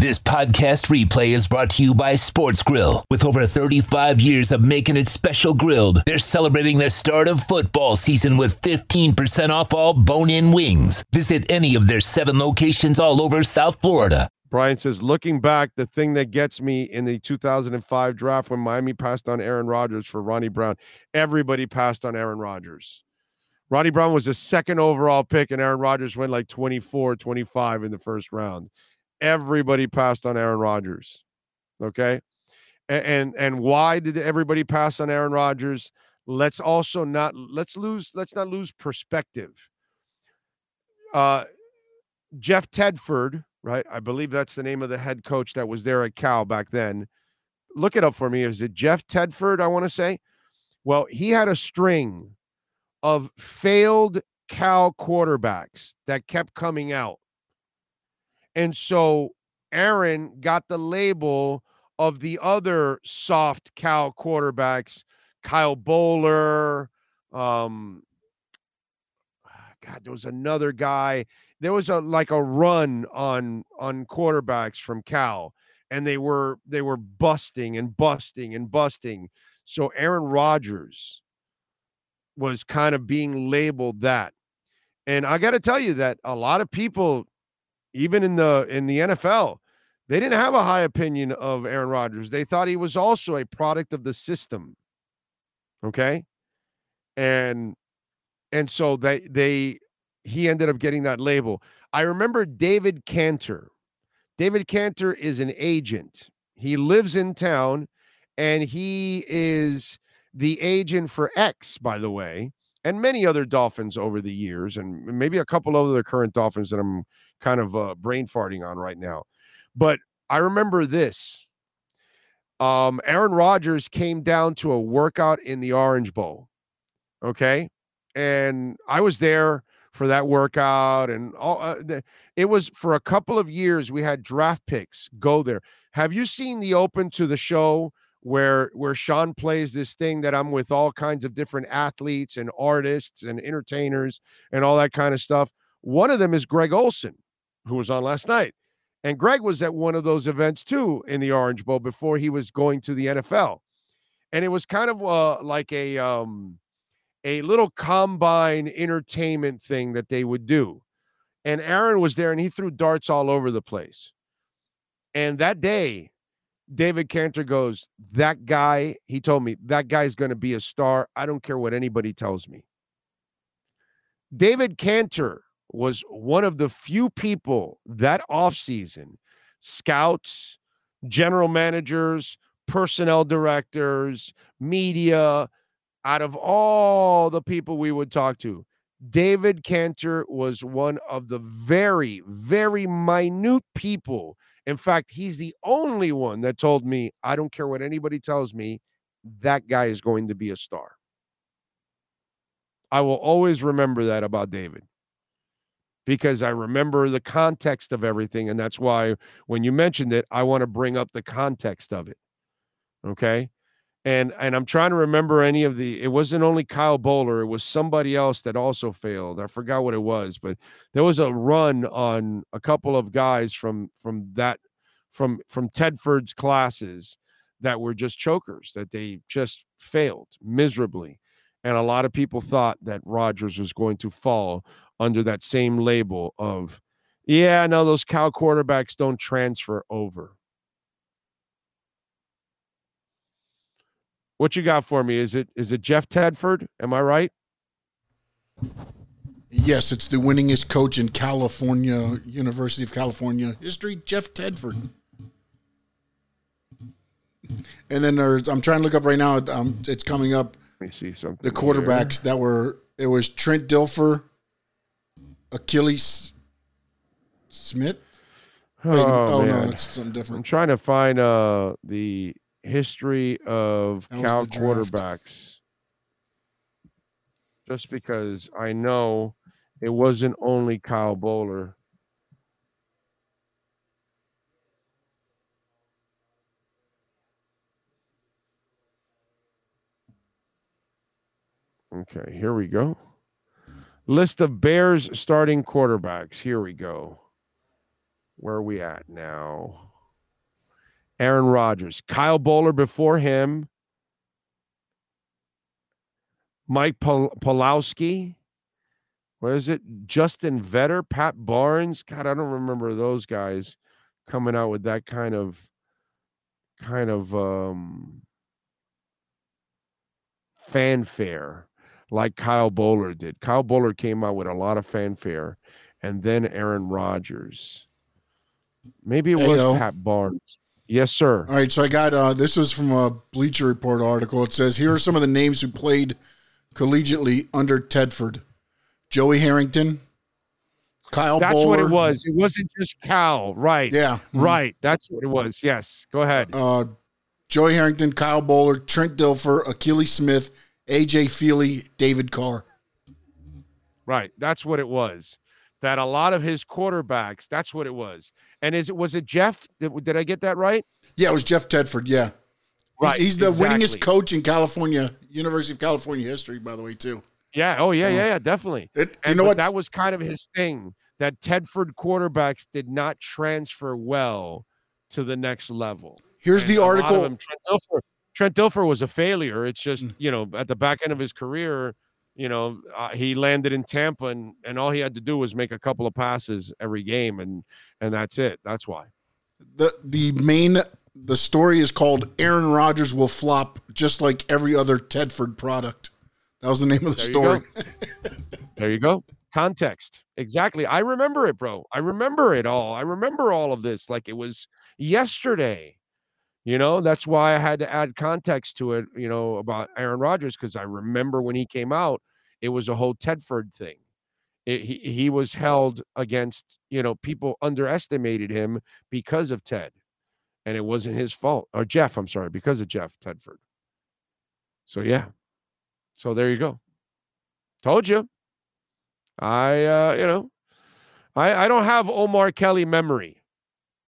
This podcast replay is brought to you by Sports Grill. With over 35 years of making it special grilled, they're celebrating the start of football season with 15% off all bone in wings. Visit any of their seven locations all over South Florida. Brian says, looking back, the thing that gets me in the 2005 draft when Miami passed on Aaron Rodgers for Ronnie Brown, everybody passed on Aaron Rodgers. Ronnie Brown was the second overall pick, and Aaron Rodgers went like 24, 25 in the first round. Everybody passed on Aaron Rodgers. Okay. And, and and why did everybody pass on Aaron Rodgers? Let's also not let's lose let's not lose perspective. Uh Jeff Tedford, right? I believe that's the name of the head coach that was there at Cal back then. Look it up for me. Is it Jeff Tedford? I want to say. Well, he had a string of failed Cal quarterbacks that kept coming out. And so Aaron got the label of the other soft Cal quarterbacks, Kyle Boller. Um, God, there was another guy. There was a like a run on on quarterbacks from Cal, and they were they were busting and busting and busting. So Aaron Rodgers was kind of being labeled that. And I got to tell you that a lot of people, even in the in the NFL, they didn't have a high opinion of Aaron Rodgers. They thought he was also a product of the system. Okay. And and so they they he ended up getting that label. I remember David Canter. David Canter is an agent. He lives in town and he is the agent for X, by the way, and many other Dolphins over the years, and maybe a couple of other current Dolphins that I'm kind of uh, brain farting on right now. But I remember this. Um, Aaron Rodgers came down to a workout in the Orange Bowl. Okay. And I was there for that workout and all uh, the, it was for a couple of years we had draft picks go there have you seen the open to the show where where Sean plays this thing that I'm with all kinds of different athletes and artists and entertainers and all that kind of stuff. One of them is Greg Olsen, who was on last night. And Greg was at one of those events too in the Orange Bowl before he was going to the NFL. And it was kind of uh, like a um, a little combine entertainment thing that they would do. And Aaron was there and he threw darts all over the place. And that day, David Canter goes, That guy, he told me, that guy's going to be a star. I don't care what anybody tells me. David Canter was one of the few people that offseason, scouts, general managers, personnel directors, media, out of all the people we would talk to, David Canter was one of the very, very minute people in fact, he's the only one that told me, I don't care what anybody tells me, that guy is going to be a star. I will always remember that about David because I remember the context of everything. And that's why when you mentioned it, I want to bring up the context of it. Okay. And and I'm trying to remember any of the it wasn't only Kyle Boller, it was somebody else that also failed. I forgot what it was, but there was a run on a couple of guys from from that from from Tedford's classes that were just chokers, that they just failed miserably. And a lot of people thought that Rodgers was going to fall under that same label of, yeah, no, those Cal quarterbacks don't transfer over. What you got for me? Is it is it Jeff Tedford? Am I right? Yes, it's the winningest coach in California, University of California history, Jeff Tedford. And then there's I'm trying to look up right now. Um, it's coming up. Let me see something. The quarterbacks that were it was Trent Dilfer, Akili Smith. Wait, oh, oh no, it's something different. I'm trying to find uh the history of Cal quarterbacks just because I know it wasn't only Kyle Boller. Okay, here we go. List of Bears starting quarterbacks. Here we go. where are we at now? Aaron Rodgers, Kyle Boller before him, Mike Pol- Pawlawski. What is it? Justin Vedder, Pat Barnes. God, I don't remember those guys coming out with that kind of kind of um fanfare like Kyle Boller did. Kyle Boller came out with a lot of fanfare, and then Aaron Rodgers. Maybe it was. Pat Barnes. Yes, sir. All right, so I got uh, this was from a Bleacher Report article. It says here are some of the names who played collegiately under Tedford: Joey Harrington, Kyle That's Bowler. what it was. It wasn't just Cal. Right. Yeah, mhm. Right. That's what it was. Yes. Go ahead. Uh, Joey Harrington, Kyle Boller, Trent Dilfer, Akili Smith, AJ Feeley, David Carr. Right. That's what it was. That a lot of his quarterbacks, that's what it was. And is it was it Jeff? Did, did I get that right? Yeah, it was Jeff Tedford. Yeah, He's- Right, He's, the exactly. winningest coach in California, University of California history, by the way, too. Yeah. Oh, yeah, yeah, yeah, definitely. It, you And know what? that was kind of his thing that Tedford quarterbacks did not transfer well to the next level. Here's And the a lot of article. them- Trent Dilfer, Trent Dilfer was a failure. It's just, Mm. you know, at the back end of his career, you know, uh, he landed in Tampa and, and all he had to do was make a couple of passes every game. And, and that's it. That's why. the the main the story is called Aaron Rodgers will flop just like every other Tedford product. That was the name of the There story. go. There you go. Context. Exactly. I remember it, bro. I remember it all. I remember all of this like it was yesterday. You know, that's why I had to add context to it, you know, about Aaron Rodgers because I remember when he came out, it was a whole Tedford thing. It, he, he was held against, you know, people underestimated him because of Ted. And it wasn't his fault. Or Jeff, I'm sorry, because of Jeff Tedford. So yeah. So there you go. Told you. I uh, you know, I I don't have Omar Kelly memory.